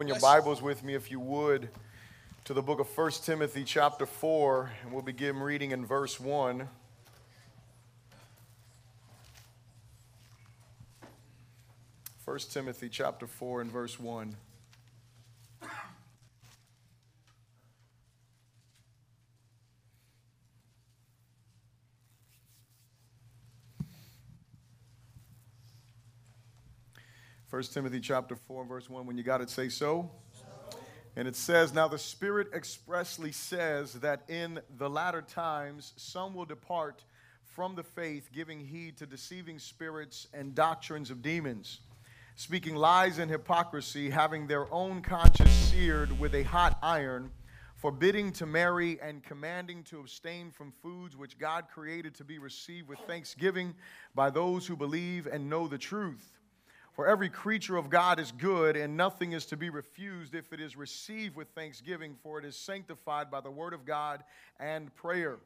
In your Bibles with me, if you would, to the book of 1 Timothy, chapter 4, and we'll begin reading in verse 1. First Timothy chapter 4 and verse 1. First Timothy chapter 4 verse 1. When you got it, say so. And it says, Now the Spirit expressly says that in the latter times some will depart from the faith, giving heed to deceiving spirits and doctrines of demons, speaking lies and hypocrisy, having their own conscience seared with a hot iron, forbidding to marry and commanding to abstain from foods which God created to be received with thanksgiving by those who believe and know the truth. For every creature of God is good, and nothing is to be refused if it is received with thanksgiving, for it is sanctified by the word of God and prayer.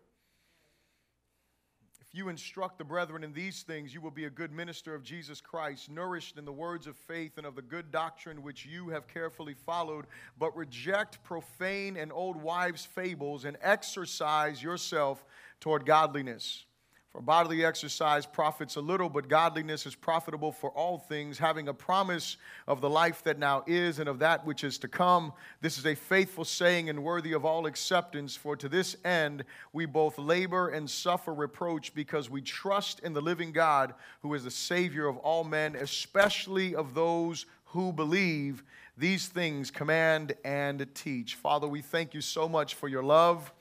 If you instruct the brethren in these things, you will be a good minister of Jesus Christ, nourished in the words of faith and of the good doctrine which you have carefully followed. But reject profane and old wives' fables, and exercise yourself toward godliness. For bodily exercise profits a little, but godliness is profitable for all things, having a promise of the life that now is and of that which is to come. This is a faithful saying and worthy of all acceptance, for to this end we both labor and suffer reproach because we trust in the living God, who is the Savior of all men, especially of those who believe. These things command and teach. Father, we thank you so much for your love.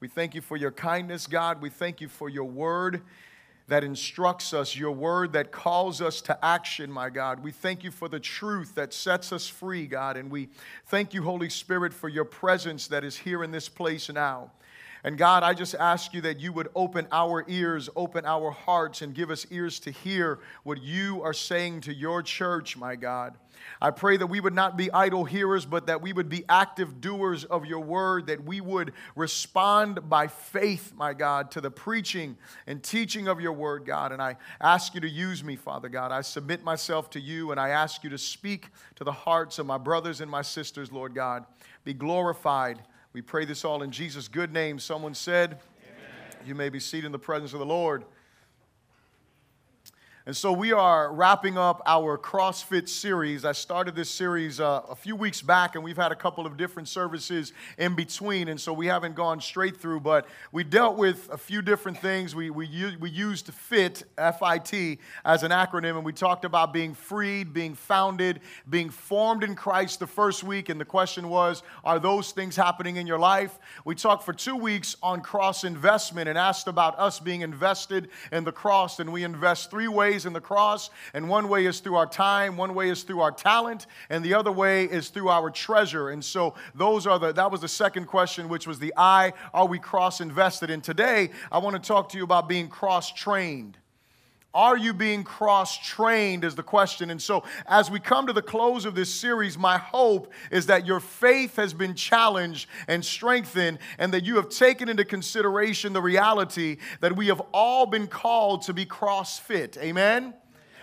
We thank you for your kindness, God. We thank you for your word that instructs us, your word that calls us to action, my God. We thank you for the truth that sets us free, God. And we thank you, Holy Spirit, for your presence that is here in this place now. And God, I just ask you that you would open our ears, open our hearts, and give us ears to hear what you are saying to your church, my God. I pray that we would not be idle hearers, but that we would be active doers of your word, that we would respond by faith, my God, to the preaching and teaching of your word, God. And I ask you to use me, Father God. I submit myself to you, and I ask you to speak to the hearts of my brothers and my sisters, Lord God. Be glorified. We pray this all in Jesus' good name. Someone said, Amen. You may be seated in the presence of the Lord. And so we are wrapping up our CrossFit series. I started this series uh, a few weeks back, and we've had a couple of different services in between. And so we haven't gone straight through, but we dealt with a few different things. We, we, we used FIT, F I T, as an acronym, and we talked about being freed, being founded, being formed in Christ the first week. And the question was, are those things happening in your life? We talked for two weeks on cross investment and asked about us being invested in the cross, and we invest three ways ways in the cross, and one way is through our time, one way is through our talent, and the other way is through our treasure. And so those are the that was the second question, which was the I, are we cross invested? And today I want to talk to you about being cross trained. Are you being cross trained? Is the question. And so, as we come to the close of this series, my hope is that your faith has been challenged and strengthened, and that you have taken into consideration the reality that we have all been called to be cross fit. Amen?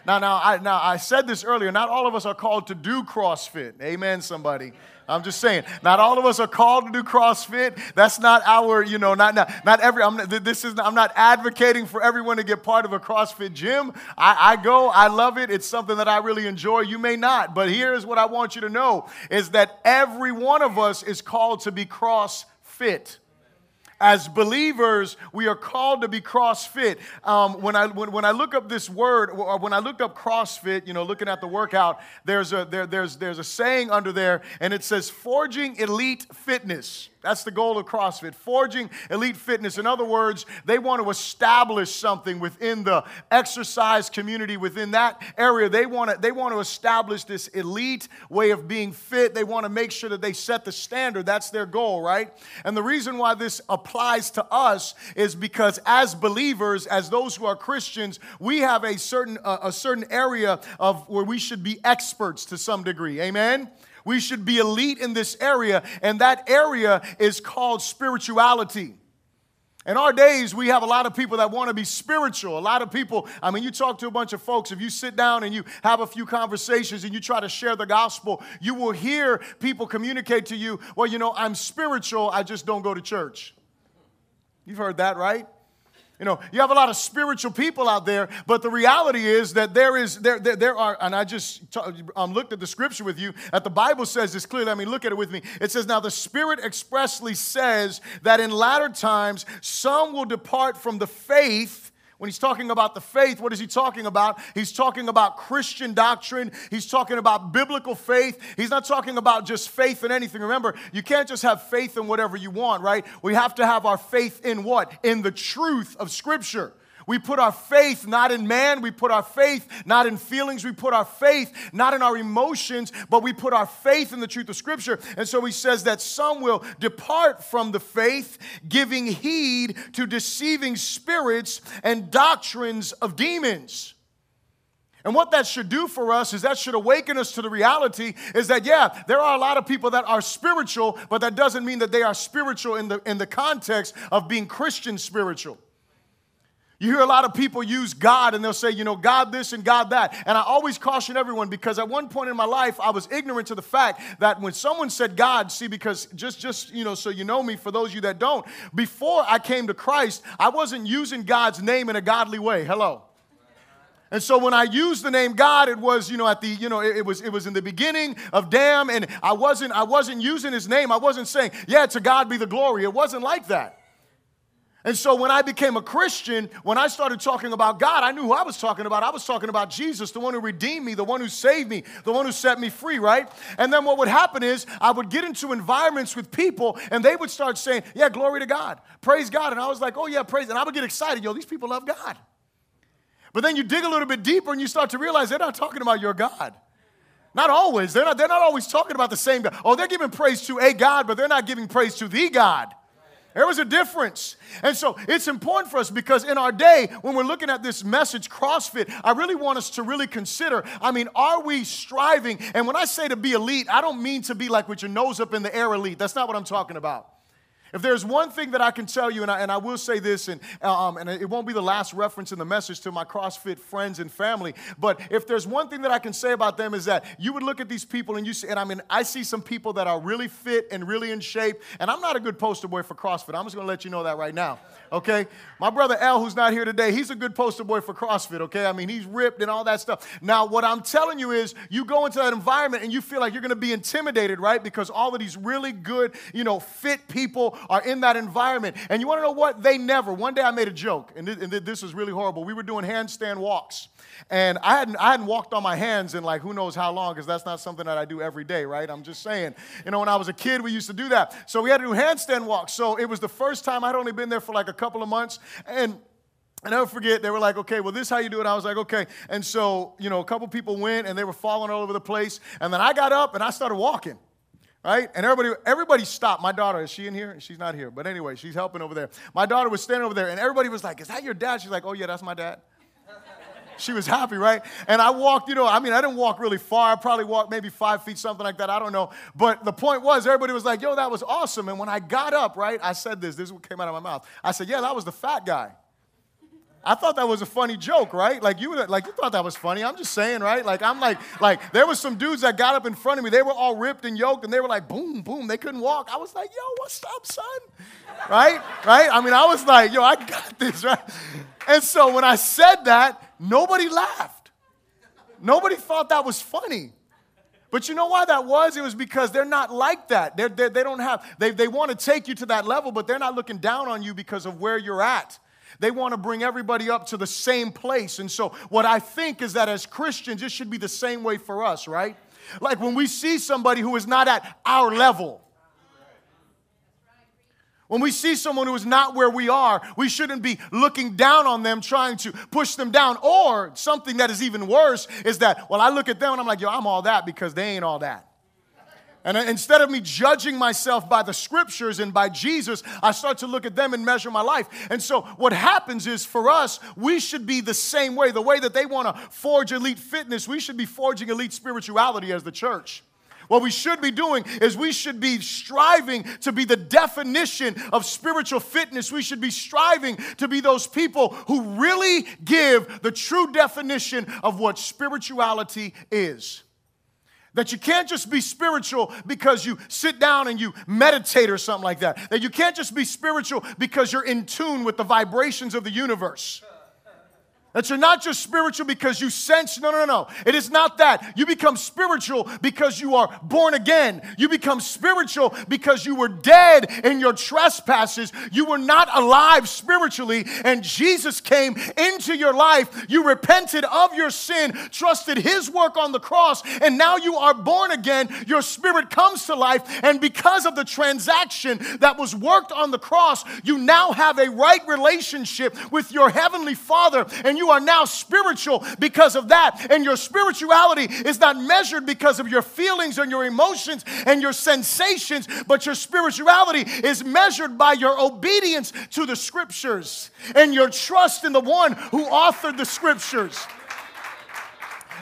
Now, now, I, now, I said this earlier. Not all of us are called to do CrossFit. Amen, somebody. I'm just saying, not all of us are called to do CrossFit. That's not our, you know, not not, not every. I'm not, this is. I'm not advocating for everyone to get part of a CrossFit gym. I, I go. I love it. It's something that I really enjoy. You may not, but here's what I want you to know: is that every one of us is called to be CrossFit as believers, we are called to be CrossFit. Um, when, I, when, when I look up this word, or when I looked up CrossFit, you know, looking at the workout, there's a, there, there's, there's a saying under there, and it says, forging elite fitness. That's the goal of CrossFit, forging elite fitness. In other words, they want to establish something within the exercise community, within that area. They want to, they want to establish this elite way of being fit. They want to make sure that they set the standard. That's their goal, right? And the reason why this applies to us is because as believers, as those who are Christians, we have a certain, uh, a certain area of where we should be experts to some degree. Amen? We should be elite in this area, and that area is called spirituality. In our days, we have a lot of people that want to be spiritual. A lot of people, I mean, you talk to a bunch of folks, if you sit down and you have a few conversations and you try to share the gospel, you will hear people communicate to you, well, you know, I'm spiritual, I just don't go to church. You've heard that, right? You know, you have a lot of spiritual people out there, but the reality is that there is there there, there are, and I just t- um, looked at the scripture with you. That the Bible says this clearly. I mean, look at it with me. It says, "Now the Spirit expressly says that in latter times some will depart from the faith." When he's talking about the faith, what is he talking about? He's talking about Christian doctrine. He's talking about biblical faith. He's not talking about just faith in anything. Remember, you can't just have faith in whatever you want, right? We have to have our faith in what? In the truth of Scripture. We put our faith not in man, we put our faith not in feelings, we put our faith not in our emotions, but we put our faith in the truth of Scripture. And so he says that some will depart from the faith, giving heed to deceiving spirits and doctrines of demons. And what that should do for us is that should awaken us to the reality is that, yeah, there are a lot of people that are spiritual, but that doesn't mean that they are spiritual in the, in the context of being Christian spiritual. You hear a lot of people use God and they'll say, you know, God this and God that. And I always caution everyone because at one point in my life, I was ignorant to the fact that when someone said God, see, because just, just, you know, so you know me, for those of you that don't, before I came to Christ, I wasn't using God's name in a godly way. Hello. And so when I used the name God, it was, you know, at the, you know, it, it, was it was in the beginning of damn, and I wasn't I wasn't using his name. I wasn't saying, yeah, to God be the glory. It wasn't like that. And so when I became a Christian, when I started talking about God, I knew who I was talking about. I was talking about Jesus, the one who redeemed me, the one who saved me, the one who set me free, right? And then what would happen is I would get into environments with people and they would start saying, Yeah, glory to God, praise God. And I was like, Oh, yeah, praise. And I would get excited. Yo, these people love God. But then you dig a little bit deeper and you start to realize they're not talking about your God. Not always. They're not, they're not always talking about the same God. Oh, they're giving praise to a God, but they're not giving praise to the God. There was a difference. And so it's important for us because in our day, when we're looking at this message, CrossFit, I really want us to really consider I mean, are we striving? And when I say to be elite, I don't mean to be like with your nose up in the air elite. That's not what I'm talking about. If there's one thing that I can tell you, and I, and I will say this, and, um, and it won't be the last reference in the message to my CrossFit friends and family, but if there's one thing that I can say about them is that you would look at these people and you see, and I mean, I see some people that are really fit and really in shape, and I'm not a good poster boy for CrossFit. I'm just gonna let you know that right now, okay? My brother L, who's not here today, he's a good poster boy for CrossFit, okay? I mean, he's ripped and all that stuff. Now, what I'm telling you is, you go into that environment and you feel like you're gonna be intimidated, right? Because all of these really good, you know, fit people are in that environment. And you want to know what? They never. One day I made a joke, and this, and was really horrible. We were doing handstand walks. And I hadn't, I hadn't walked on my hands in like who knows how long, because that's not something that I do every day, right? I'm just saying. You know, when I was a kid, we used to do that. So we had to do handstand walks. So it was the first time I'd only been there for like a couple of months. And I never forget, they were like, okay, well, this is how you do it. I was like, okay. And so, you know, a couple people went and they were falling all over the place. And then I got up and I started walking right? And everybody, everybody stopped. My daughter, is she in here? She's not here. But anyway, she's helping over there. My daughter was standing over there, and everybody was like, Is that your dad? She's like, Oh, yeah, that's my dad. she was happy, right? And I walked, you know, I mean, I didn't walk really far. I probably walked maybe five feet, something like that. I don't know. But the point was, everybody was like, Yo, that was awesome. And when I got up, right, I said this. This is what came out of my mouth. I said, Yeah, that was the fat guy. I thought that was a funny joke, right? Like you, like you thought that was funny. I'm just saying, right? Like I'm like, like there was some dudes that got up in front of me. They were all ripped and yoked, and they were like, boom, boom. They couldn't walk. I was like, yo, what's up, son? Right, right. I mean, I was like, yo, I got this, right? And so when I said that, nobody laughed. Nobody thought that was funny. But you know why that was? It was because they're not like that. They're, they're, they do not have, they, they want to take you to that level, but they're not looking down on you because of where you're at. They want to bring everybody up to the same place. And so, what I think is that as Christians, it should be the same way for us, right? Like when we see somebody who is not at our level, when we see someone who is not where we are, we shouldn't be looking down on them, trying to push them down. Or something that is even worse is that, well, I look at them and I'm like, yo, I'm all that because they ain't all that. And instead of me judging myself by the scriptures and by Jesus, I start to look at them and measure my life. And so what happens is for us, we should be the same way. The way that they want to forge elite fitness, we should be forging elite spirituality as the church. What we should be doing is we should be striving to be the definition of spiritual fitness. We should be striving to be those people who really give the true definition of what spirituality is. That you can't just be spiritual because you sit down and you meditate or something like that. That you can't just be spiritual because you're in tune with the vibrations of the universe. That you're not just spiritual because you sense, no, no, no. It is not that. You become spiritual because you are born again. You become spiritual because you were dead in your trespasses. You were not alive spiritually, and Jesus came into your life. You repented of your sin, trusted his work on the cross, and now you are born again. Your spirit comes to life, and because of the transaction that was worked on the cross, you now have a right relationship with your heavenly Father, and you you are now spiritual because of that. And your spirituality is not measured because of your feelings and your emotions and your sensations, but your spirituality is measured by your obedience to the scriptures and your trust in the one who authored the scriptures.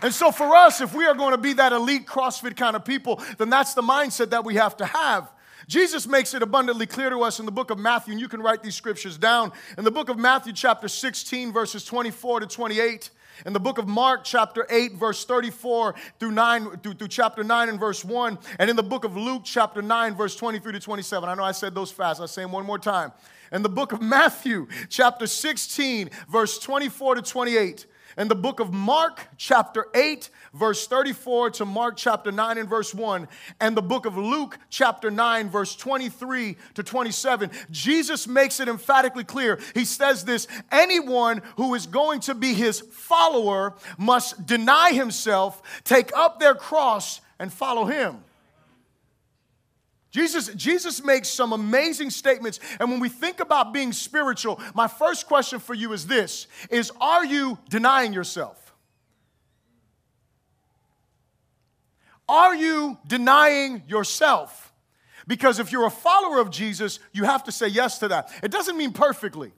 And so, for us, if we are going to be that elite CrossFit kind of people, then that's the mindset that we have to have. Jesus makes it abundantly clear to us in the book of Matthew, and you can write these scriptures down. In the book of Matthew, chapter 16, verses 24 to 28. In the book of Mark, chapter 8, verse 34 through 9, through, through chapter 9 and verse 1. And in the book of Luke, chapter 9, verse 23 to 27. I know I said those fast. I'll say them one more time. In the book of Matthew, chapter 16, verse 24 to 28. In the book of Mark, chapter 8, verse 34 to Mark chapter 9 and verse 1, and the book of Luke chapter 9, verse 23 to 27, Jesus makes it emphatically clear. He says this anyone who is going to be his follower must deny himself, take up their cross, and follow him. Jesus, Jesus makes some amazing statements. And when we think about being spiritual, my first question for you is this is are you denying yourself? Are you denying yourself? Because if you're a follower of Jesus, you have to say yes to that. It doesn't mean perfectly.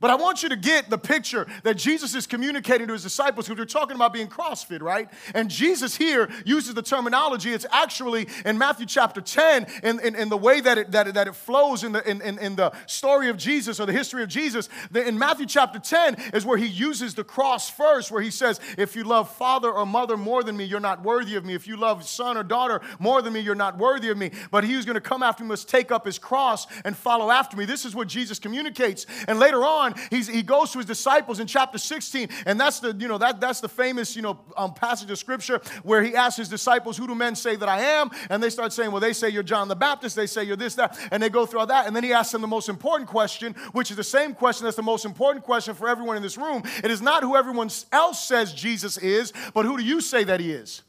But I want you to get the picture that Jesus is communicating to his disciples because we're talking about being CrossFit, right? And Jesus here uses the terminology. It's actually in Matthew chapter 10, in, in, in the way that it, that it, that it flows in the, in, in, in, the story of Jesus or the history of Jesus. The, in Matthew chapter 10 is where he uses the cross first, where he says, If you love father or mother more than me, you're not worthy of me. If you love son or daughter more than me, you're not worthy of me. But he who's going to come after me must take up his cross and follow after me. This is what Jesus communicates. And later on, he's, he goes to his disciples in chapter 16, and that's the, you know, that, that's the famous, you know, um, passage of scripture where he asks his disciples, who do men say that I am? And they start saying, well, they say you're John the Baptist, they say you're this, that, and they go through all that. And then he asks them the most important question, which is the same question that's the most important question for everyone in this room. It is not who everyone else says Jesus is, but who do you say that he is?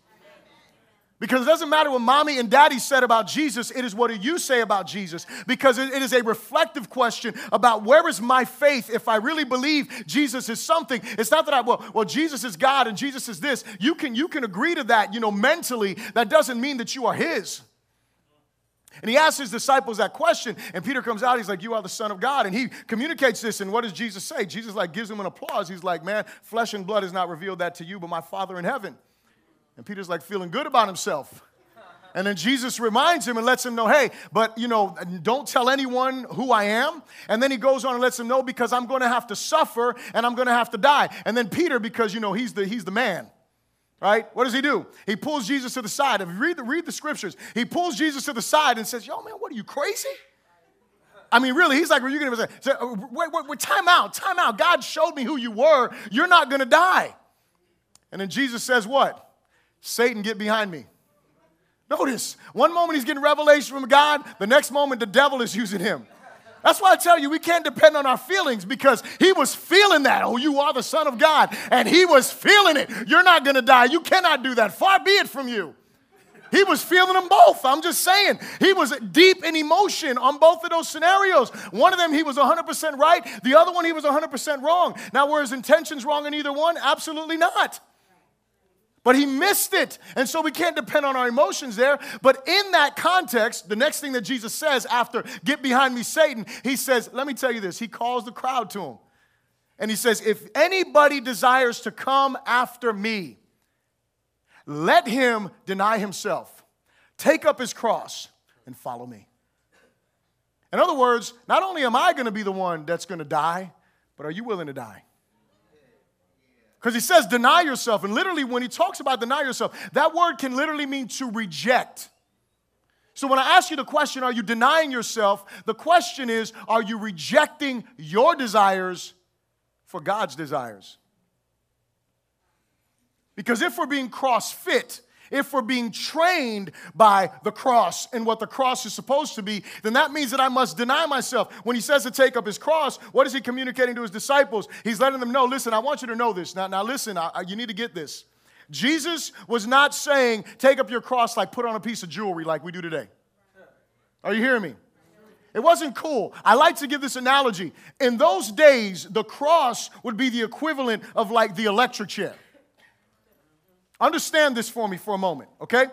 Because it doesn't matter what mommy and daddy said about Jesus, it is what do you say about Jesus? Because it is a reflective question about where is my faith if I really believe Jesus is something. It's not that I, well, well, Jesus is God and Jesus is this. You can, you can agree to that, you know, mentally. That doesn't mean that you are His. And he asks his disciples that question, and Peter comes out. He's like, "You are the Son of God," and he communicates this. And what does Jesus say? Jesus like gives him an applause. He's like, "Man, flesh and blood has not revealed that to you, but my Father in heaven." And Peter's like feeling good about himself. And then Jesus reminds him and lets him know, hey, but you know, don't tell anyone who I am. And then he goes on and lets him know because I'm going to have to suffer and I'm going to have to die. And then Peter, because you know he's the he's the man, right? What does he do? He pulls Jesus to the side. If you read the read the scriptures, he pulls Jesus to the side and says, "Yo, man, what are you crazy?" I mean, really, he's like, well, you're going to say, uh, wait, wait, wait, time out, time out. God showed me who you were. You're not going to die. And then Jesus says, what? Satan, get behind me. Notice, one moment he's getting revelation from God, the next moment the devil is using him. That's why I tell you, we can't depend on our feelings because he was feeling that. Oh, you are the Son of God. And he was feeling it. You're not going to die. You cannot do that. Far be it from you. He was feeling them both. I'm just saying. He was deep in emotion on both of those scenarios. One of them, he was 100% right. The other one, he was 100% wrong. Now, were his intentions wrong in either one? Absolutely not. But he missed it. And so we can't depend on our emotions there. But in that context, the next thing that Jesus says after, get behind me, Satan, he says, let me tell you this. He calls the crowd to him. And he says, if anybody desires to come after me, let him deny himself. take up his cross and follow me. In other words, not only am I going to be the one that's going to die, but are you willing to die? Because he says, deny yourself. And literally, when he talks about deny yourself, that word can literally mean to reject. So when I ask you the question, are you denying yourself? The question is, are you rejecting your desires for God's desires? Because if we're being cross fit, if we're being trained by the cross and what the cross is supposed to be, then that means that I must deny myself. When he says to take up his cross, what is he communicating to his disciples? He's letting them know, listen, I want you to know this. Now, now listen, I, you need to get this. Jesus was not saying, take up your cross like put on a piece of jewelry like we do today. Are you hearing me? It wasn't cool. I like to give this analogy. In those days, the cross would be the equivalent of like the electric chair. Understand this for me for a moment, okay?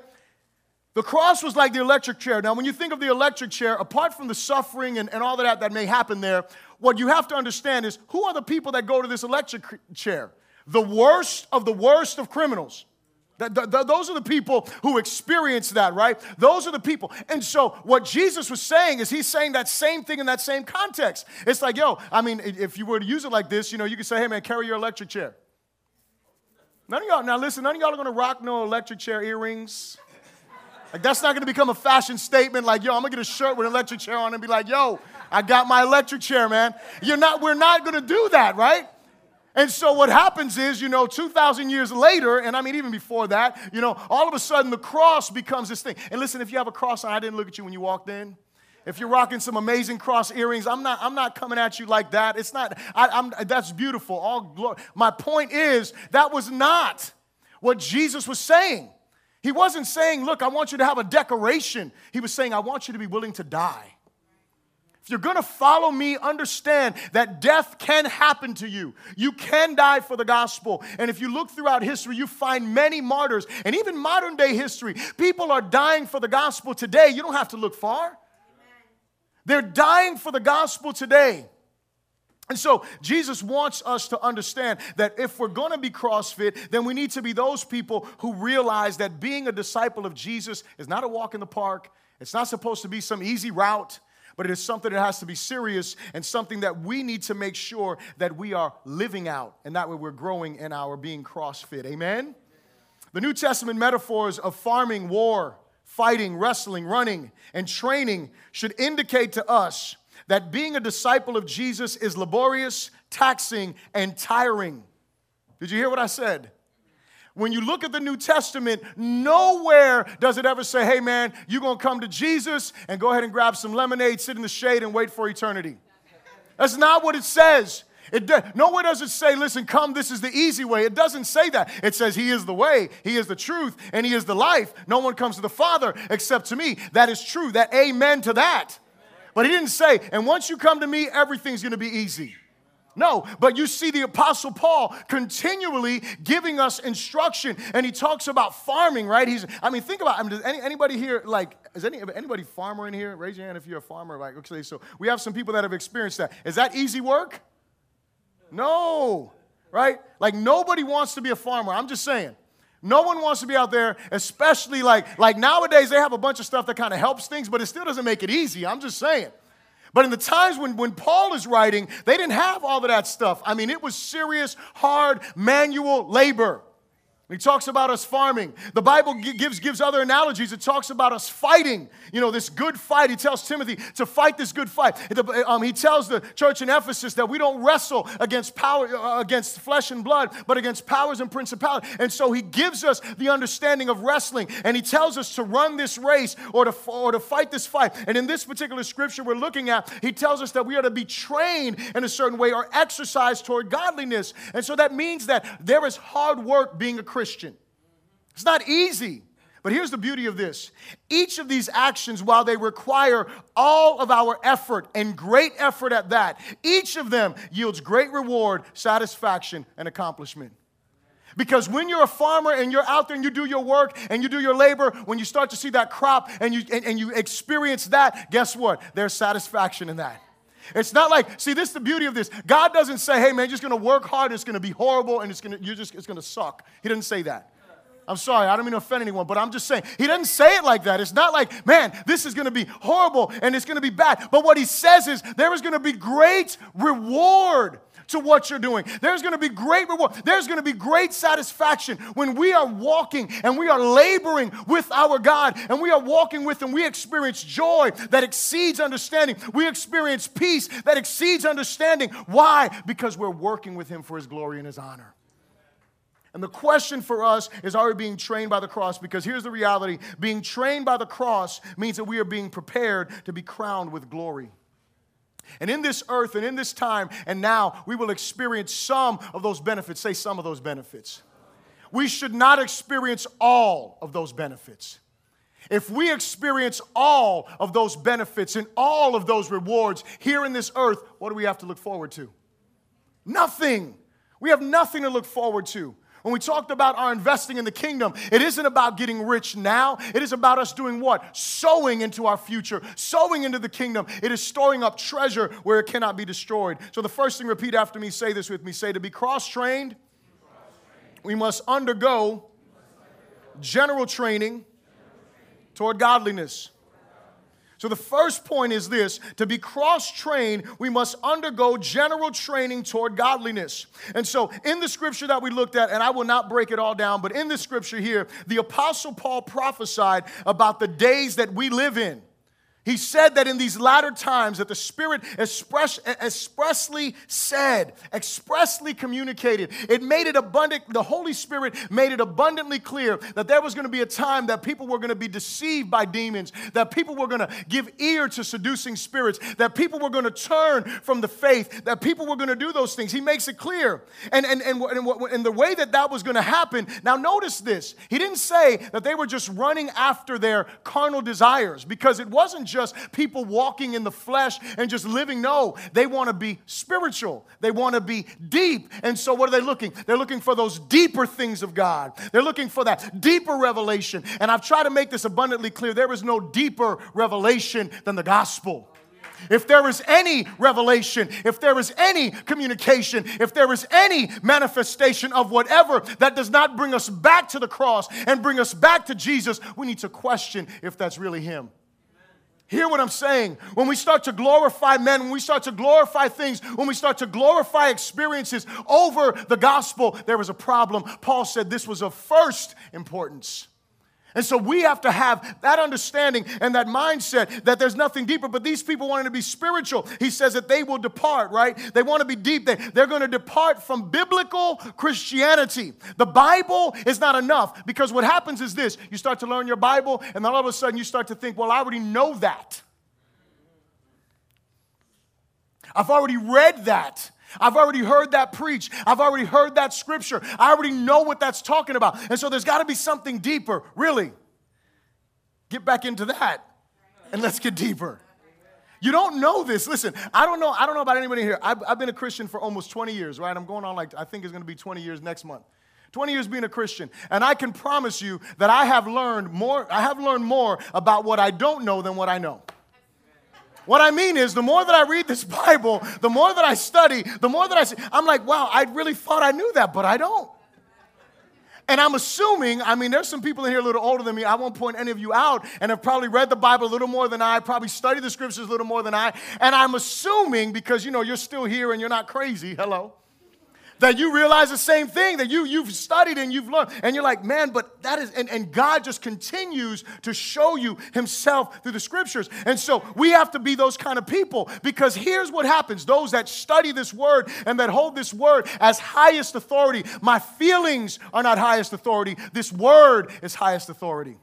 The cross was like the electric chair. Now, when you think of the electric chair, apart from the suffering and, and all of that that may happen there, what you have to understand is who are the people that go to this electric chair? The worst of the worst of criminals. The, the, the, those are the people who experience that, right? Those are the people. And so, what Jesus was saying is he's saying that same thing in that same context. It's like, yo, I mean, if you were to use it like this, you know, you could say, hey, man, carry your electric chair. None of y'all, now listen, none of y'all are gonna rock no electric chair earrings. Like, that's not gonna become a fashion statement like, yo, I'm gonna get a shirt with an electric chair on and be like, yo, I got my electric chair, man. You're not, we're not gonna do that, right? And so what happens is, you know, 2,000 years later, and I mean, even before that, you know, all of a sudden the cross becomes this thing. And listen, if you have a cross I didn't look at you when you walked in. If you're rocking some amazing cross earrings, I'm not, I'm not coming at you like that. It's not, I, am that's beautiful. All glory. My point is, that was not what Jesus was saying. He wasn't saying, look, I want you to have a decoration. He was saying, I want you to be willing to die. If you're gonna follow me, understand that death can happen to you. You can die for the gospel. And if you look throughout history, you find many martyrs. And even modern day history, people are dying for the gospel today. You don't have to look far. They're dying for the gospel today. And so Jesus wants us to understand that if we're going to be CrossFit, then we need to be those people who realize that being a disciple of Jesus is not a walk in the park. It's not supposed to be some easy route, but it is something that has to be serious and something that we need to make sure that we are living out. And that way we're growing in our being CrossFit. Amen? The New Testament metaphors of farming, war, fighting, wrestling, running, and training should indicate to us that being a disciple of Jesus is laborious, taxing, and tiring. Did you hear what I said? When you look at the New Testament, nowhere does it ever say, hey man, you're gonna come to Jesus and go ahead and grab some lemonade, sit in the shade, and wait for eternity. That's not what it says. It nowhere does it say, listen, come, this is the easy way. It doesn't say that. It says, He is the way, He is the truth, and He is the life. No one comes to the Father except to me. That is true. That amen to that. But He didn't say, and once you come to me, everything's going to be easy. No, but you see the Apostle Paul continually giving us instruction, and he talks about farming, right? He's, I mean, think about. I mean, does any, anybody here like is any anybody farmer in here? Raise your hand if you're a farmer. Like, okay, so we have some people that have experienced that. Is that easy work? No, right? Like nobody wants to be a farmer. I'm just saying. No one wants to be out there, especially like, like nowadays they have a bunch of stuff that kind of helps things, but it still doesn't make it easy. I'm just saying. But in the times when, when Paul is writing, they didn't have all of that stuff. I mean, it was serious, hard, manual labor. He talks about us farming. The Bible gives, gives other analogies. It talks about us fighting. You know, this good fight. He tells Timothy to fight this good fight. Um, he tells the church in Ephesus that we don't wrestle against power, uh, against flesh and blood, but against powers and principalities. And so he gives us the understanding of wrestling. And he tells us to run this race or to, or to fight this fight. And in this particular scripture we're looking at, he tells us that we are to be trained in a certain way or exercised toward godliness. And so that means that there is hard work being a. Christian. It's not easy. But here's the beauty of this each of these actions, while they require all of our effort and great effort at that, each of them yields great reward, satisfaction, and accomplishment. Because when you're a farmer and you're out there and you do your work and you do your labor, when you start to see that crop and you, and, and you experience that, guess what? There's satisfaction in that. It's not like, see, this is the beauty of this. God doesn't say, hey man, you're just gonna work hard, it's gonna be horrible, and it's gonna, you're just, it's gonna suck. He doesn't say that. I'm sorry, I don't mean to offend anyone, but I'm just saying, he doesn't say it like that. It's not like, man, this is gonna be horrible and it's gonna be bad. But what he says is, there is gonna be great reward to what you're doing. There's gonna be great reward. There's gonna be great satisfaction when we are walking and we are laboring with our God and we are walking with Him. We experience joy that exceeds understanding. We experience peace that exceeds understanding. Why? Because we're working with Him for His glory and His honor. And the question for us is are we being trained by the cross? Because here's the reality being trained by the cross means that we are being prepared to be crowned with glory. And in this earth and in this time and now, we will experience some of those benefits. Say some of those benefits. We should not experience all of those benefits. If we experience all of those benefits and all of those rewards here in this earth, what do we have to look forward to? Nothing. We have nothing to look forward to. When we talked about our investing in the kingdom, it isn't about getting rich now. It is about us doing what? Sowing into our future, sowing into the kingdom. It is storing up treasure where it cannot be destroyed. So the first thing, repeat after me, say this with me say, to be cross trained, we must undergo general training toward godliness. So, the first point is this to be cross trained, we must undergo general training toward godliness. And so, in the scripture that we looked at, and I will not break it all down, but in the scripture here, the Apostle Paul prophesied about the days that we live in. He said that in these latter times that the Spirit express, expressly said, expressly communicated. It made it abundant, the Holy Spirit made it abundantly clear that there was going to be a time that people were going to be deceived by demons, that people were going to give ear to seducing spirits, that people were going to turn from the faith, that people were going to do those things. He makes it clear. And, and, and, and, and the way that that was going to happen, now notice this. He didn't say that they were just running after their carnal desires because it wasn't just just people walking in the flesh and just living. No, they want to be spiritual. They want to be deep. And so, what are they looking? They're looking for those deeper things of God. They're looking for that deeper revelation. And I've tried to make this abundantly clear there is no deeper revelation than the gospel. If there is any revelation, if there is any communication, if there is any manifestation of whatever that does not bring us back to the cross and bring us back to Jesus, we need to question if that's really Him. Hear what I'm saying. When we start to glorify men, when we start to glorify things, when we start to glorify experiences over the gospel, there was a problem. Paul said this was of first importance. And so we have to have that understanding and that mindset that there's nothing deeper. But these people wanting to be spiritual, he says that they will depart, right? They want to be deep. They, they're going to depart from biblical Christianity. The Bible is not enough because what happens is this you start to learn your Bible, and then all of a sudden you start to think, well, I already know that. I've already read that. I've already heard that preach. I've already heard that scripture. I already know what that's talking about. And so there's got to be something deeper, really. Get back into that and let's get deeper. You don't know this. Listen, I don't know. I don't know about anybody here. I've, I've been a Christian for almost 20 years, right? I'm going on like, I think it's going to be 20 years next month. 20 years being a Christian. And I can promise you that I have learned more, I have learned more about what I don't know than what I know. What I mean is, the more that I read this Bible, the more that I study, the more that I see, I'm like, wow, I really thought I knew that, but I don't. And I'm assuming, I mean, there's some people in here a little older than me. I won't point any of you out and have probably read the Bible a little more than I, probably studied the scriptures a little more than I. And I'm assuming, because, you know, you're still here and you're not crazy, hello that you realize the same thing that you, you've studied and you've learned. And you're like, man, but that is, and, and God just continues to show you himself through the scriptures. And so we have to be those kind of people because here's what happens those that study this word and that hold this word as highest authority, my feelings are not highest authority, this word is highest authority.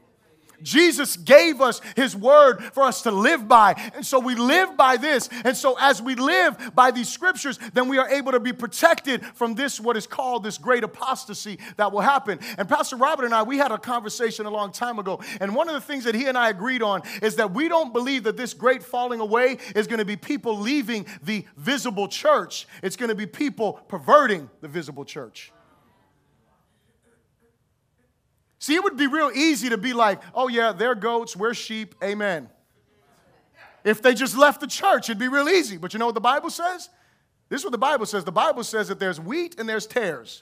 Jesus gave us his word for us to live by. And so we live by this. And so as we live by these scriptures, then we are able to be protected from this, what is called this great apostasy that will happen. And Pastor Robert and I, we had a conversation a long time ago. And one of the things that he and I agreed on is that we don't believe that this great falling away is going to be people leaving the visible church, it's going to be people perverting the visible church. See, it would be real easy to be like, oh, yeah, they're goats, we're sheep, amen. If they just left the church, it'd be real easy. But you know what the Bible says? This is what the Bible says. The Bible says that there's wheat and there's tares.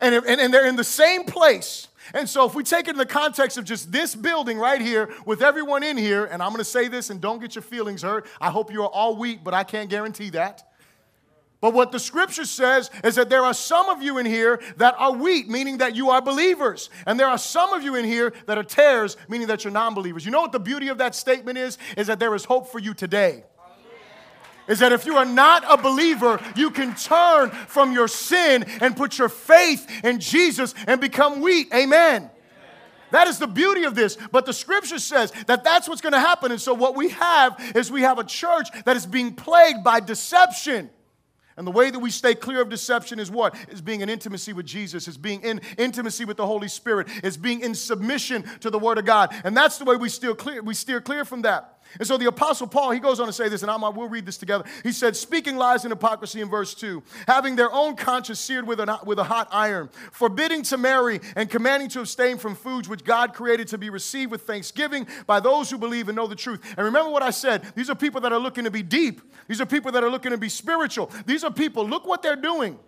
And, and, and they're in the same place. And so, if we take it in the context of just this building right here with everyone in here, and I'm gonna say this and don't get your feelings hurt. I hope you're all wheat, but I can't guarantee that. But what the scripture says is that there are some of you in here that are wheat, meaning that you are believers. And there are some of you in here that are tares, meaning that you're non believers. You know what the beauty of that statement is? Is that there is hope for you today. Is that if you are not a believer, you can turn from your sin and put your faith in Jesus and become wheat. Amen. That is the beauty of this. But the scripture says that that's what's going to happen. And so, what we have is we have a church that is being plagued by deception. And the way that we stay clear of deception is what? Is being in intimacy with Jesus, is being in intimacy with the Holy Spirit, is being in submission to the Word of God. And that's the way we steer clear, we steer clear from that. And so the Apostle Paul, he goes on to say this, and I'm, we'll read this together. He said, speaking lies and hypocrisy in verse 2, having their own conscience seared with, an, with a hot iron, forbidding to marry and commanding to abstain from foods which God created to be received with thanksgiving by those who believe and know the truth. And remember what I said these are people that are looking to be deep, these are people that are looking to be spiritual. These are people, look what they're doing.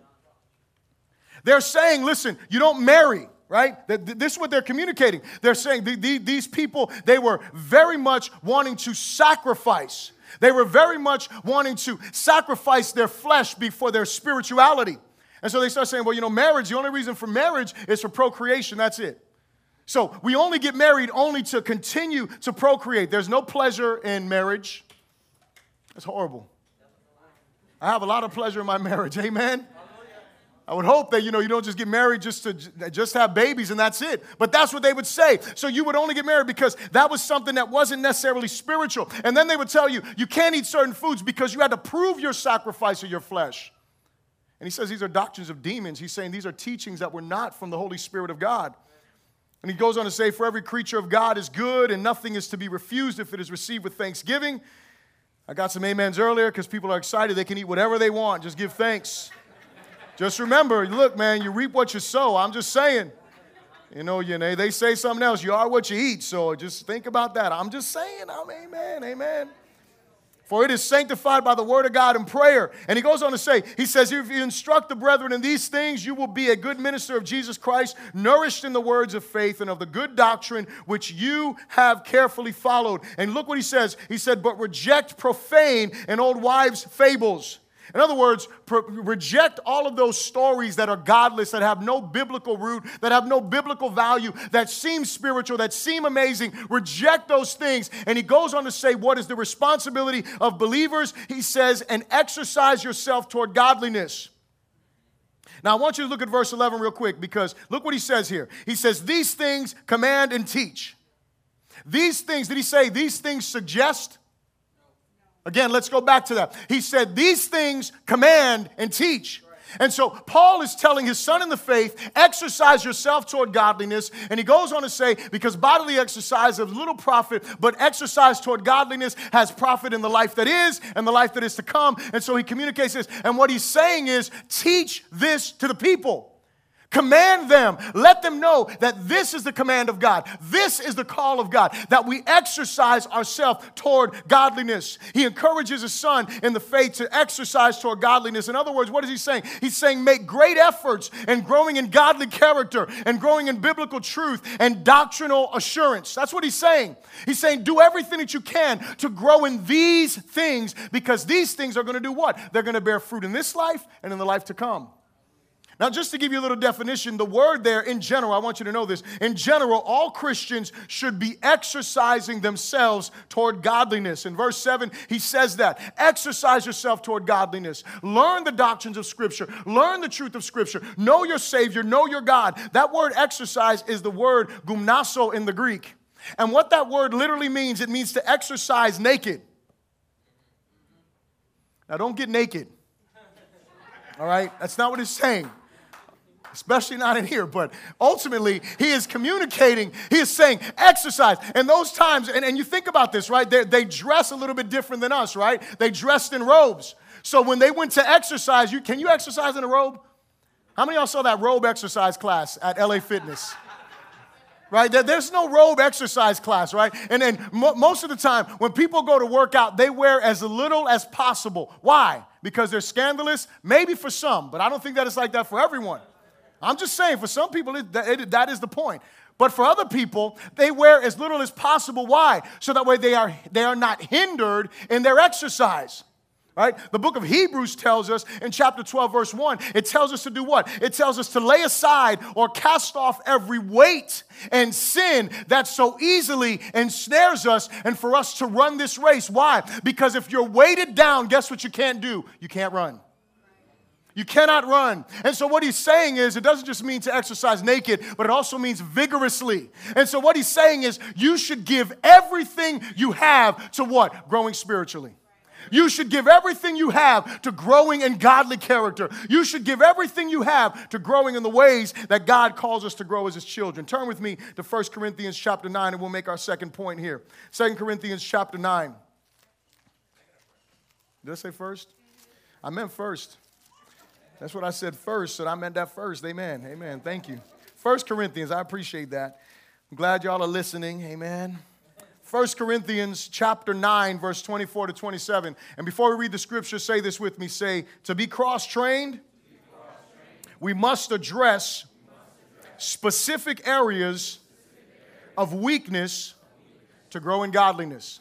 They're saying, listen, you don't marry right? This is what they're communicating. They're saying these people, they were very much wanting to sacrifice. They were very much wanting to sacrifice their flesh before their spirituality. And so they start saying, well, you know, marriage, the only reason for marriage is for procreation. That's it. So we only get married only to continue to procreate. There's no pleasure in marriage. That's horrible. I have a lot of pleasure in my marriage. Amen. I would hope that you know you don't just get married just to just have babies and that's it. But that's what they would say. So you would only get married because that was something that wasn't necessarily spiritual. And then they would tell you you can't eat certain foods because you had to prove your sacrifice of your flesh. And he says these are doctrines of demons. He's saying these are teachings that were not from the Holy Spirit of God. And he goes on to say, For every creature of God is good, and nothing is to be refused if it is received with thanksgiving. I got some amens earlier because people are excited. They can eat whatever they want, just give thanks. Just remember, look, man, you reap what you sow. I'm just saying. You know, you know, they say something else. You are what you eat. So just think about that. I'm just saying, I'm amen, amen. For it is sanctified by the word of God and prayer. And he goes on to say, he says, if you instruct the brethren in these things, you will be a good minister of Jesus Christ, nourished in the words of faith and of the good doctrine which you have carefully followed. And look what he says. He said, but reject profane and old wives' fables in other words, pro- reject all of those stories that are godless, that have no biblical root, that have no biblical value, that seem spiritual, that seem amazing. Reject those things. And he goes on to say, What is the responsibility of believers? He says, And exercise yourself toward godliness. Now, I want you to look at verse 11 real quick because look what he says here. He says, These things command and teach. These things, did he say these things suggest? Again, let's go back to that. He said, These things command and teach. And so Paul is telling his son in the faith, exercise yourself toward godliness. And he goes on to say, because bodily exercise has little profit, but exercise toward godliness has profit in the life that is and the life that is to come. And so he communicates this. And what he's saying is, teach this to the people. Command them. Let them know that this is the command of God. This is the call of God, that we exercise ourselves toward godliness. He encourages his son in the faith to exercise toward godliness. In other words, what is he saying? He's saying make great efforts in growing in godly character and growing in biblical truth and doctrinal assurance. That's what he's saying. He's saying do everything that you can to grow in these things because these things are going to do what? They're going to bear fruit in this life and in the life to come. Now, just to give you a little definition, the word there in general, I want you to know this. In general, all Christians should be exercising themselves toward godliness. In verse 7, he says that. Exercise yourself toward godliness. Learn the doctrines of Scripture. Learn the truth of Scripture. Know your Savior. Know your God. That word exercise is the word gymnazo in the Greek. And what that word literally means, it means to exercise naked. Now, don't get naked. All right? That's not what it's saying especially not in here, but ultimately, he is communicating, he is saying, exercise. And those times, and, and you think about this, right? They, they dress a little bit different than us, right? They dressed in robes. So when they went to exercise, you, can you exercise in a robe? How many of y'all saw that robe exercise class at LA Fitness? right? There's no robe exercise class, right? And then mo- most of the time, when people go to work out, they wear as little as possible. Why? Because they're scandalous? Maybe for some, but I don't think that it's like that for everyone I'm just saying, for some people, it, it, that is the point. But for other people, they wear as little as possible. Why? So that way they are, they are not hindered in their exercise. Right? The book of Hebrews tells us in chapter 12, verse 1, it tells us to do what? It tells us to lay aside or cast off every weight and sin that so easily ensnares us and for us to run this race. Why? Because if you're weighted down, guess what you can't do? You can't run. You cannot run. And so, what he's saying is, it doesn't just mean to exercise naked, but it also means vigorously. And so, what he's saying is, you should give everything you have to what? Growing spiritually. You should give everything you have to growing in godly character. You should give everything you have to growing in the ways that God calls us to grow as his children. Turn with me to 1 Corinthians chapter 9 and we'll make our second point here. 2 Corinthians chapter 9. Did I say first? I meant first. That's what I said first, and I meant that first. Amen. Amen. Thank you. First Corinthians, I appreciate that. I'm glad y'all are listening. Amen. First Corinthians chapter 9, verse 24 to 27. And before we read the scripture, say this with me. Say, to be cross-trained, we must address specific areas of weakness to grow in godliness.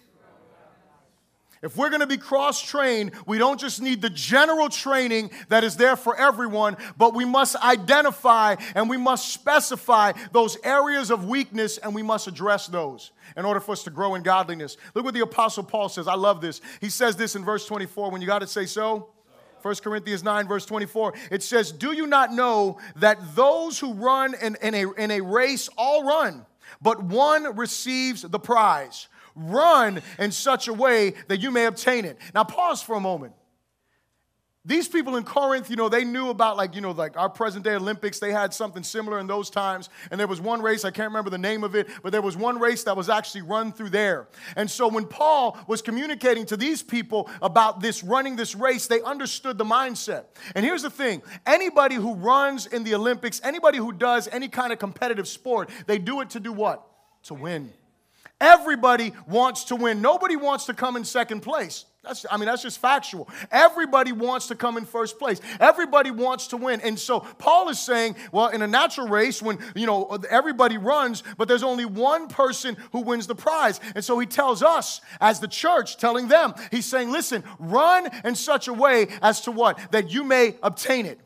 If we're going to be cross trained, we don't just need the general training that is there for everyone, but we must identify and we must specify those areas of weakness and we must address those in order for us to grow in godliness. Look what the Apostle Paul says. I love this. He says this in verse 24 when you got to say so. 1 Corinthians 9, verse 24, it says, Do you not know that those who run in, in, a, in a race all run, but one receives the prize? Run in such a way that you may obtain it. Now, pause for a moment. These people in Corinth, you know, they knew about like, you know, like our present day Olympics. They had something similar in those times. And there was one race, I can't remember the name of it, but there was one race that was actually run through there. And so when Paul was communicating to these people about this running this race, they understood the mindset. And here's the thing anybody who runs in the Olympics, anybody who does any kind of competitive sport, they do it to do what? To win. Everybody wants to win. Nobody wants to come in second place. That's, I mean, that's just factual. Everybody wants to come in first place. Everybody wants to win. And so Paul is saying, well, in a natural race, when, you know, everybody runs, but there's only one person who wins the prize. And so he tells us, as the church, telling them, he's saying, listen, run in such a way as to what? That you may obtain it.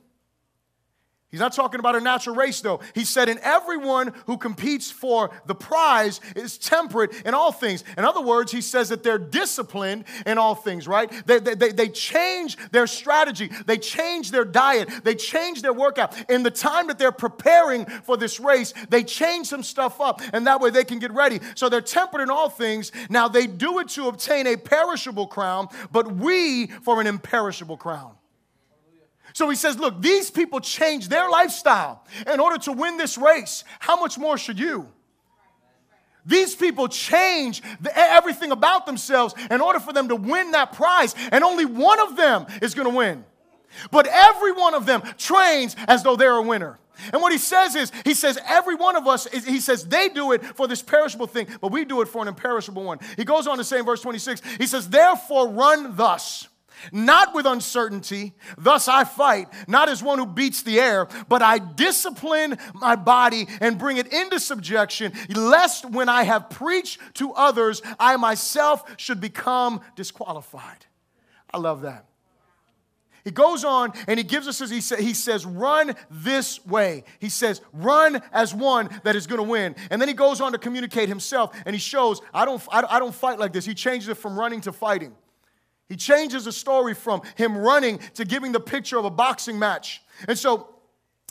He's not talking about a natural race, though. He said, And everyone who competes for the prize is temperate in all things. In other words, he says that they're disciplined in all things, right? They, they, they change their strategy, they change their diet, they change their workout. In the time that they're preparing for this race, they change some stuff up, and that way they can get ready. So they're temperate in all things. Now, they do it to obtain a perishable crown, but we for an imperishable crown. So he says, Look, these people changed their lifestyle in order to win this race. How much more should you? These people change the, everything about themselves in order for them to win that prize, and only one of them is going to win. But every one of them trains as though they're a winner. And what he says is, he says, every one of us, is, he says, they do it for this perishable thing, but we do it for an imperishable one. He goes on to say in verse 26, he says, therefore run thus not with uncertainty. Thus I fight, not as one who beats the air, but I discipline my body and bring it into subjection, lest when I have preached to others, I myself should become disqualified. I love that. He goes on and he gives us, as he, say, he says, run this way. He says, run as one that is going to win. And then he goes on to communicate himself and he shows, I don't, I don't fight like this. He changes it from running to fighting. He changes the story from him running to giving the picture of a boxing match. And so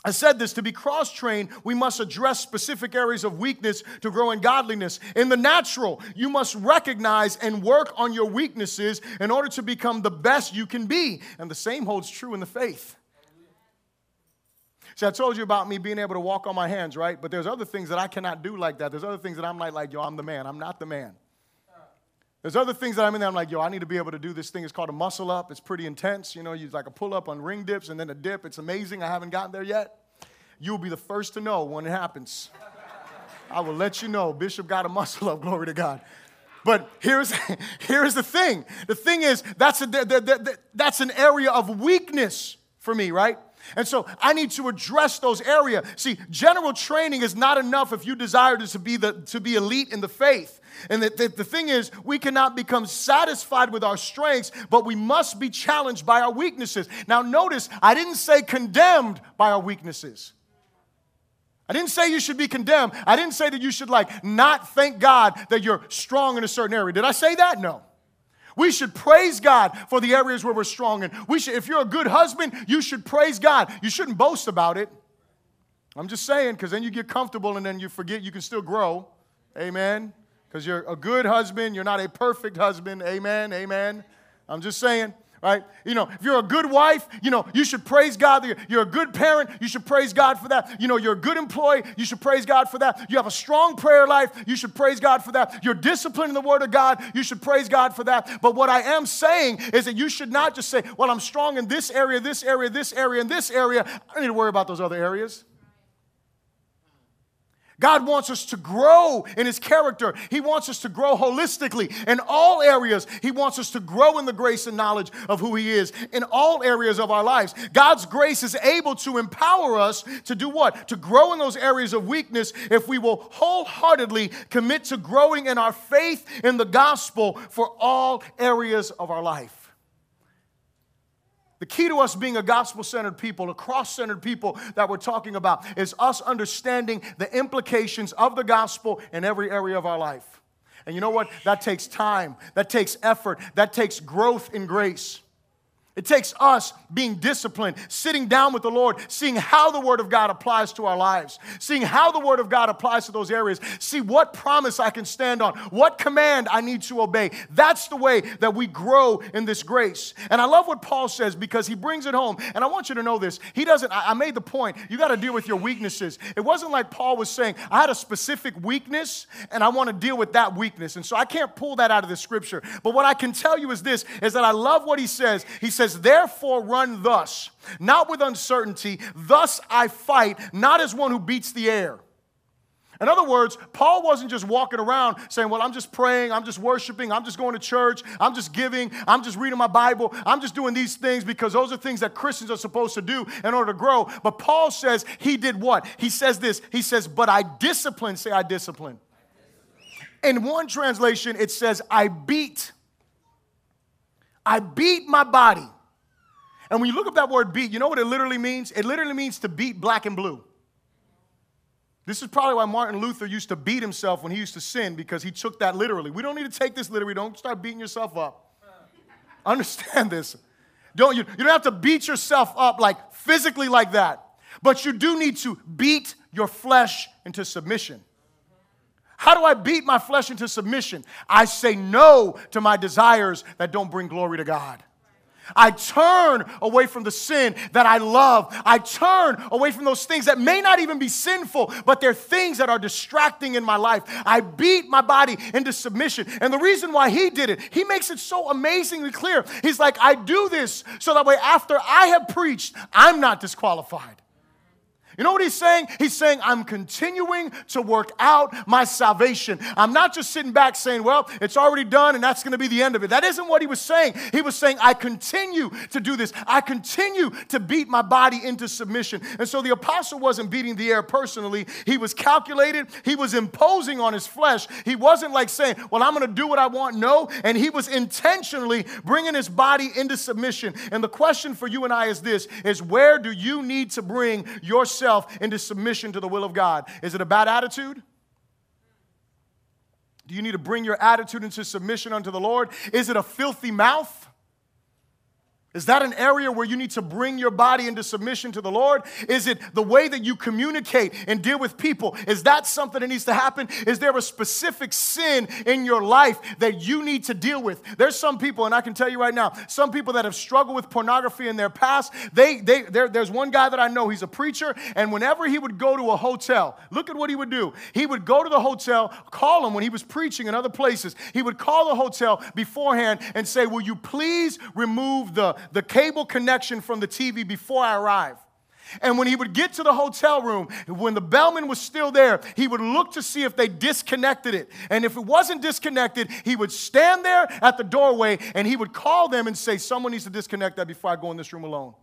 I said this to be cross trained, we must address specific areas of weakness to grow in godliness. In the natural, you must recognize and work on your weaknesses in order to become the best you can be. And the same holds true in the faith. See, I told you about me being able to walk on my hands, right? But there's other things that I cannot do like that. There's other things that I'm like, like, yo, I'm the man. I'm not the man. There's other things that I'm in there. I'm like, yo, I need to be able to do this thing. It's called a muscle up. It's pretty intense. You know, you like a pull up on ring dips and then a dip. It's amazing. I haven't gotten there yet. You'll be the first to know when it happens. I will let you know. Bishop got a muscle up. Glory to God. But here's, here's the thing. The thing is, that's, a, that's an area of weakness for me, right? And so I need to address those areas. See, general training is not enough if you desire to be, the, to be elite in the faith. And the, the, the, thing is, we cannot become satisfied with our strengths, but we must be challenged by our weaknesses. Now, notice, I didn't say condemned by our weaknesses. I didn't say you should be condemned. I didn't say that you should, like, not thank God that you're strong in a certain area. Did I say that? No. We should praise God for the areas where we're strong. And we should, if you're a good husband, you should praise God. You shouldn't boast about it. I'm just saying, because then you get comfortable and then you forget you can still grow. Amen. Because you're a good husband, you're not a perfect husband. Amen. Amen. I'm just saying right? You know, if you're a good wife, you know, you should praise God. You're a good parent, you should praise God for that. You know, you're a good employee, you should praise God for that. You have a strong prayer life, you should praise God for that. You're disciplined in the Word of God, you should praise God for that. But what I am saying is that you should not just say, well, I'm strong in this area, this area, this area, and this area. I don't need to worry about those other areas. God wants us to grow in His character. He wants us to grow holistically in all areas. He wants us to grow in the grace and knowledge of who He is in all areas of our lives. God's grace is able to empower us to do what? To grow in those areas of weakness if we will wholeheartedly commit to growing in our faith in the gospel for all areas of our life. The key to us being a gospel centered people, a cross centered people that we're talking about, is us understanding the implications of the gospel in every area of our life. And you know what? That takes time, that takes effort, that takes growth in grace. It takes us being disciplined, sitting down with the Lord, seeing how the Word of God applies to our lives, seeing how the Word of God applies to those areas, see what promise I can stand on, what command I need to obey. That's the way that we grow in this grace. And I love what Paul says because he brings it home. And I want you to know this. He doesn't, I made the point, you got to deal with your weaknesses. It wasn't like Paul was saying, I had a specific weakness and I want to deal with that weakness. And so I can't pull that out of the scripture. But what I can tell you is this is that I love what he says. He says, says, Therefore run thus, not with uncertainty, thus I fight, not as one who beats the air. In other words, Paul wasn't just walking around saying, Well, I'm just praying, I'm just worshiping, I'm just going to church, I'm just giving, I'm just reading my Bible, I'm just doing these things because those are things that Christians are supposed to do in order to grow. But Paul says he did what? He says this He says, But I discipline, say, I discipline. In one translation, it says, I beat. I beat my body. And when you look up that word beat, you know what it literally means? It literally means to beat black and blue. This is probably why Martin Luther used to beat himself when he used to sin because he took that literally. We don't need to take this literally. Don't start beating yourself up. Understand this. Don't, you, you don't have to beat yourself up like physically like that, but you do need to beat your flesh into submission. How do I beat my flesh into submission? I say no to my desires that don't bring glory to God. I turn away from the sin that I love. I turn away from those things that may not even be sinful, but they're things that are distracting in my life. I beat my body into submission. And the reason why he did it, he makes it so amazingly clear. He's like, I do this so that way after I have preached, I'm not disqualified. You know what he's saying? He's saying, I'm continuing to work out my salvation. I'm not just sitting back saying, well, it's already done and that's going to be the end of it. That isn't what he was saying. He was saying, I continue to do this. I continue to beat my body into submission. And so the apostle wasn't beating the air personally. He was calculated, he was imposing on his flesh. He wasn't like saying, well, I'm going to do what I want. No. And he was intentionally bringing his body into submission. And the question for you and I is this is where do you need to bring yourself into submission to the will of God. Is it a bad attitude? Do you need to bring your attitude into submission unto the Lord? Is it a filthy mouth? Is that an area where you need to bring your body into submission to the Lord? Is it the way that you communicate and deal with people? Is that something that needs to happen? Is there a specific sin in your life that you need to deal with? There's some people, and I can tell you right now, some people that have struggled with pornography in their past. They, they, there's one guy that I know, he's a preacher, and whenever he would go to a hotel, look at what he would do. He would go to the hotel, call him when he was preaching in other places. He would call the hotel beforehand and say, Will you please remove the the cable connection from the TV before I arrive. And when he would get to the hotel room, when the bellman was still there, he would look to see if they disconnected it. And if it wasn't disconnected, he would stand there at the doorway and he would call them and say, Someone needs to disconnect that before I go in this room alone.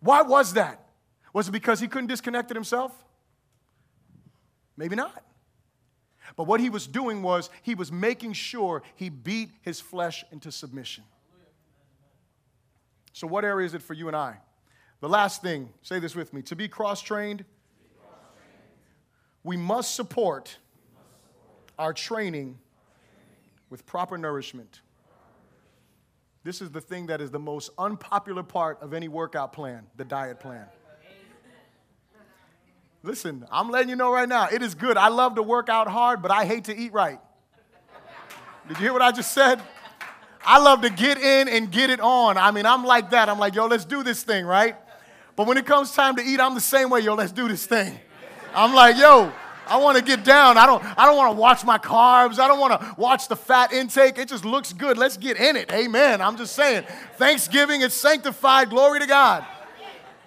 Why was that? Was it because he couldn't disconnect it himself? Maybe not. But what he was doing was he was making sure he beat his flesh into submission. So, what area is it for you and I? The last thing, say this with me to be cross trained, we must support our training with proper nourishment. This is the thing that is the most unpopular part of any workout plan the diet plan. Listen, I'm letting you know right now, it is good. I love to work out hard, but I hate to eat right. Did you hear what I just said? I love to get in and get it on. I mean, I'm like that. I'm like, yo, let's do this thing, right? But when it comes time to eat, I'm the same way, yo, let's do this thing. I'm like, yo, I want to get down. I don't, I don't want to watch my carbs. I don't want to watch the fat intake. It just looks good. Let's get in it. Amen. I'm just saying. Thanksgiving is sanctified. Glory to God.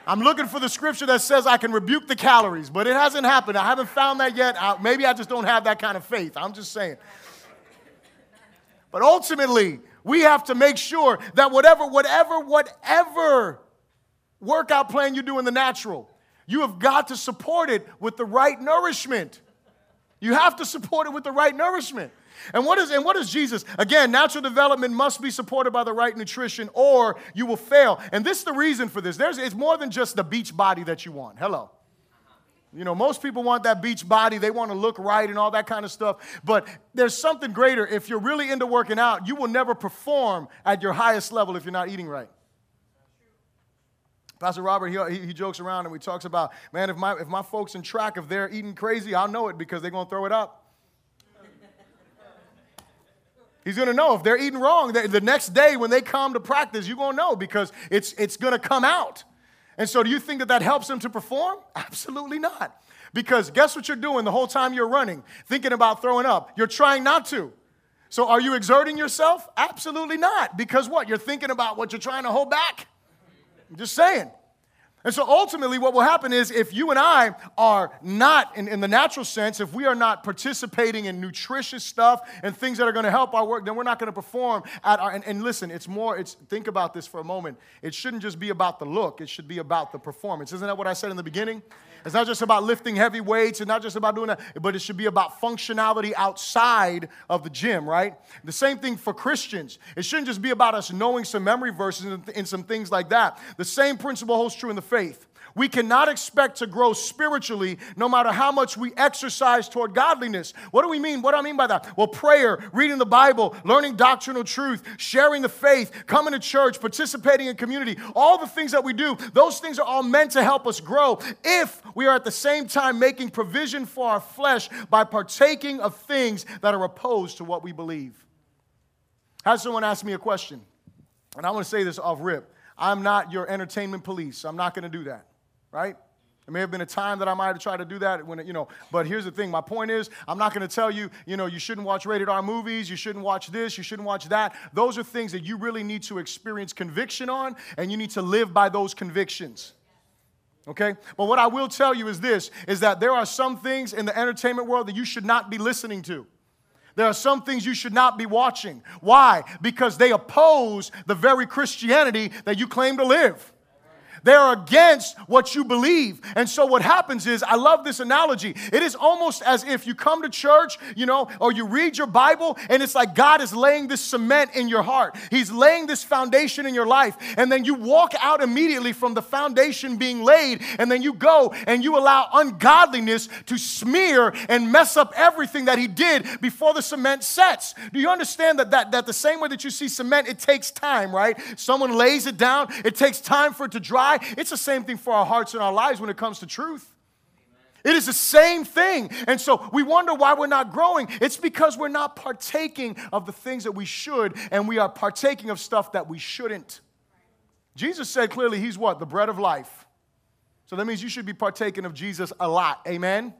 I'm looking for the scripture that says I can rebuke the calories, but it hasn't happened. I haven't found that yet. I, maybe I just don't have that kind of faith. I'm just saying. But ultimately, we have to make sure that whatever, whatever, whatever workout plan you do in the natural. You have got to support it with the right nourishment. You have to support it with the right nourishment. And what is and what is Jesus? Again, natural development must be supported by the right nutrition or you will fail. And this is the reason for this. There's it's more than just the beach body that you want. Hello. You know, most people want that beach body. They want to look right and all that kind of stuff. But there's something greater. If you're really into working out, you will never perform at your highest level if you're not eating right. Pastor Robert, he, he, jokes around and he talks about, man, if my, if my folks in track, if they're eating crazy, I'll know it because they're going to throw it up. He's going to know if they're eating wrong. The next day when they come to practice, you're going to know because it's, it's going to come out. And so, do you think that that helps them to perform? Absolutely not. Because guess what you're doing the whole time you're running, thinking about throwing up? You're trying not to. So, are you exerting yourself? Absolutely not. Because what? You're thinking about what you're trying to hold back. I'm just saying. And so ultimately, what will happen is if you and I are not, in, in the natural sense, if we are not participating in nutritious stuff and things that are going to help our work, then we're not going to perform at our. And, and, listen, it's more, it's, think about this for a moment. It shouldn't just be about the look, it should be about the performance. Isn't that what I said in the beginning? It's not just about lifting heavy weights, it's not just about doing that, but it should be about functionality outside of the gym, right? The same thing for Christians. It shouldn't just be about us knowing some memory verses and, and some things like that. The same principle holds true in the faith. We cannot expect to grow spiritually no matter how much we exercise toward godliness. What do we mean? What do I mean by that? Well, prayer, reading the Bible, learning doctrinal truth, sharing the faith, coming to church, participating in community, all the things that we do, those things are all meant to help us grow if we are at the same time making provision for our flesh by partaking of things that are opposed to what we believe. Had someone ask me a question, and I want to say this off rip. I'm not your entertainment police. I'm not going to do that right? There may have been a time that I might have tried to do that when, you know, but here's the thing. My point is, I'm not going to tell you, you know, you shouldn't watch rated R movies, you shouldn't watch this, you shouldn't watch that. Those are things that you really need to experience conviction on, and you need to live by those convictions. Okay? But what I will tell you is this is that there are some things in the entertainment world that you should not be listening to. There are some things you should not be watching. Why? Because they oppose the very Christianity that you claim to live. They're against what you believe. And so what happens is, I love this analogy. It is almost as if you come to church, you know, or you read your Bible, and it's like God is laying this cement in your heart. He's laying this foundation in your life. And then you walk out immediately from the foundation being laid, and then you go and you allow ungodliness to smear and mess up everything that He did before the cement sets. Do you understand that, that, that the same way that you see cement, it takes time, right? Someone lays it down, it takes time for it to dry it's the same thing for our hearts and our lives when it comes to truth. It is the same thing. And so we wonder why we're not growing. It's because we're not partaking of the things that we should, and we are partaking of stuff that we shouldn't. Jesus said clearly, He's what? The bread of life. So that means you should be partaking of Jesus a lot. Amen?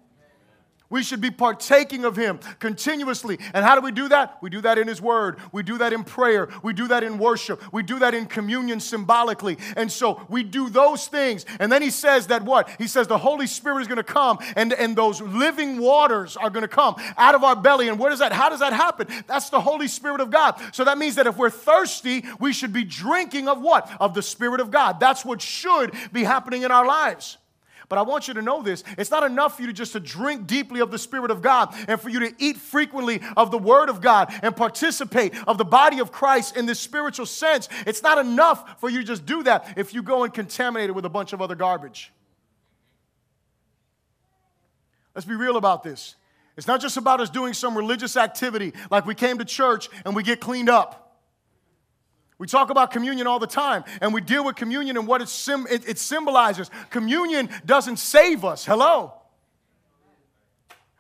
We should be partaking of Him continuously. And how do we do that? We do that in His Word. We do that in prayer. We do that in worship. We do that in communion symbolically. And so we do those things. And then He says that what? He says the Holy Spirit is going to come and, and those living waters are going to come out of our belly. And what is that? How does that happen? That's the Holy Spirit of God. So that means that if we're thirsty, we should be drinking of what? Of the Spirit of God. That's what should be happening in our lives. But I want you to know this. It's not enough for you to just to drink deeply of the Spirit of God and for you to eat frequently of the Word of God and participate of the body of Christ in this spiritual sense. It's not enough for you to just do that if you go and contaminate it with a bunch of other garbage. Let's be real about this. It's not just about us doing some religious activity like we came to church and we get cleaned up. We talk about communion all the time, and we deal with communion and what it, sim- it, it symbolizes. Communion doesn't save us. Hello.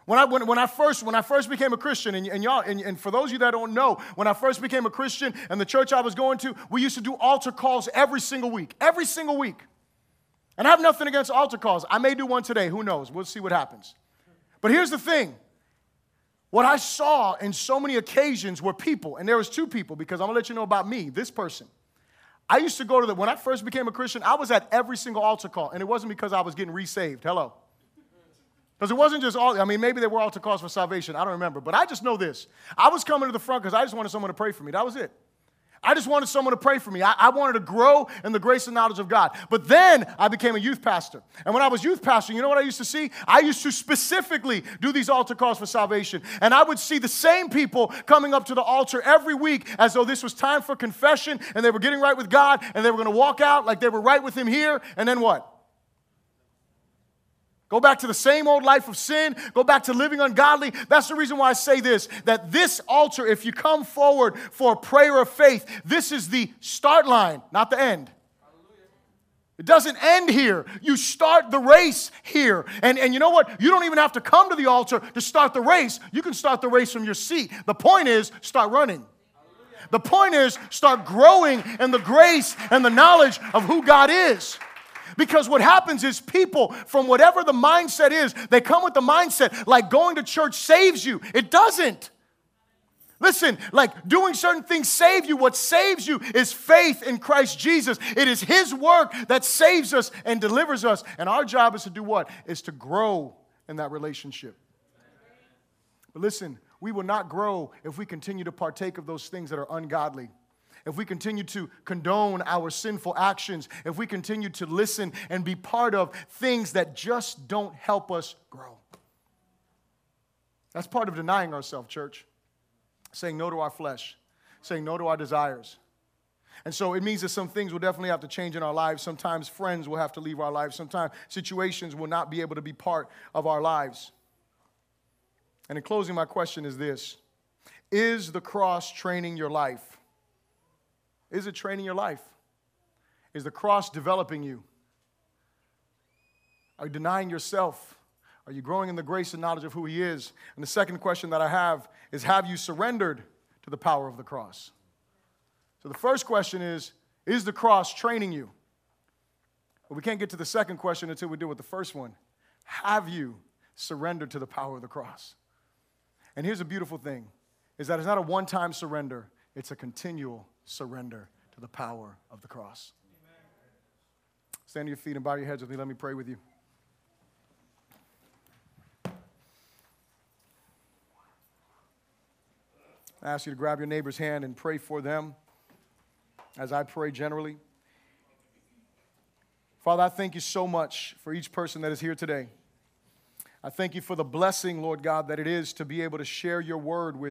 When I, when, when, I first, when I first became a Christian, and, and y'all, and, and, for those of you that don't know, when I first became a Christian and the church I was going to, we used to do altar calls every single week. Every single week. And I have nothing against altar calls. I may do one today. Who knows? We'll see what happens. But here's the thing what I saw in so many occasions were people, and there was two people because I'm gonna let you know about me, this person. I used to go to the, when I first became a Christian, I was at every single altar call, and it wasn't because I was getting resaved. Hello. Because it wasn't just all, I mean, maybe there were altar calls for salvation. I don't remember. But I just know this. I was coming to the front because I just wanted someone to pray for me. That was it. I just wanted someone to pray for me. I, I, wanted to grow in the grace and knowledge of God. But then I became a youth pastor. And when I was youth pastor, you know what I used to see? I used to specifically do these altar calls for salvation. And I would see the same people coming up to the altar every week as though this was time for confession and they were getting right with God and they were going to walk out like they were right with Him here. And then what? Go back to the same old life of sin. Go back to living ungodly. That's the reason why I say this that this altar, if you come forward for a prayer of faith, this is the start line, not the end. It doesn't end here. You start the race here. And, and you know what? You don't even have to come to the altar to start the race. You can start the race from your seat. The point is, start running. The point is, start growing in the grace and the knowledge of who God is. Because what happens is people, from whatever the mindset is, they come with the mindset like going to church saves you. It doesn't. Listen, like doing certain things save you. What saves you is faith in Christ Jesus. It is His work that saves us and delivers us. And our job is to do what? Is to grow in that relationship. But listen, we will not grow if we continue to partake of those things that are ungodly if we continue to condone our sinful actions, if we continue to listen and be part of things that just don't help us grow. That's part of denying ourselves, church. Saying no to our flesh, saying no to our desires. And so it means that some things will definitely have to change in our lives. Sometimes friends will have to leave our lives. Sometimes situations will not be able to be part of our lives. And in closing, my question is this Is the cross training your life? Is it training your life? Is the cross developing you? Are you denying yourself? Are you growing in the grace and knowledge of who He is? And the second question that I have is Have you surrendered to the power of the cross? So the first question is Is the cross training you? But we can't get to the second question until we deal with the first one. Have you surrendered to the power of the cross? And here's a beautiful thing is that it's not a one-time surrender, it's a continual surrender to the power of the cross. Amen. Stand on your feet and bow your heads with me. Let me pray with you. I ask you to grab your neighbor's hand and pray for them as I pray generally. Father, I thank you so much for each person that is here today. I thank you for the blessing, Lord God, that it is to be able to share your word with.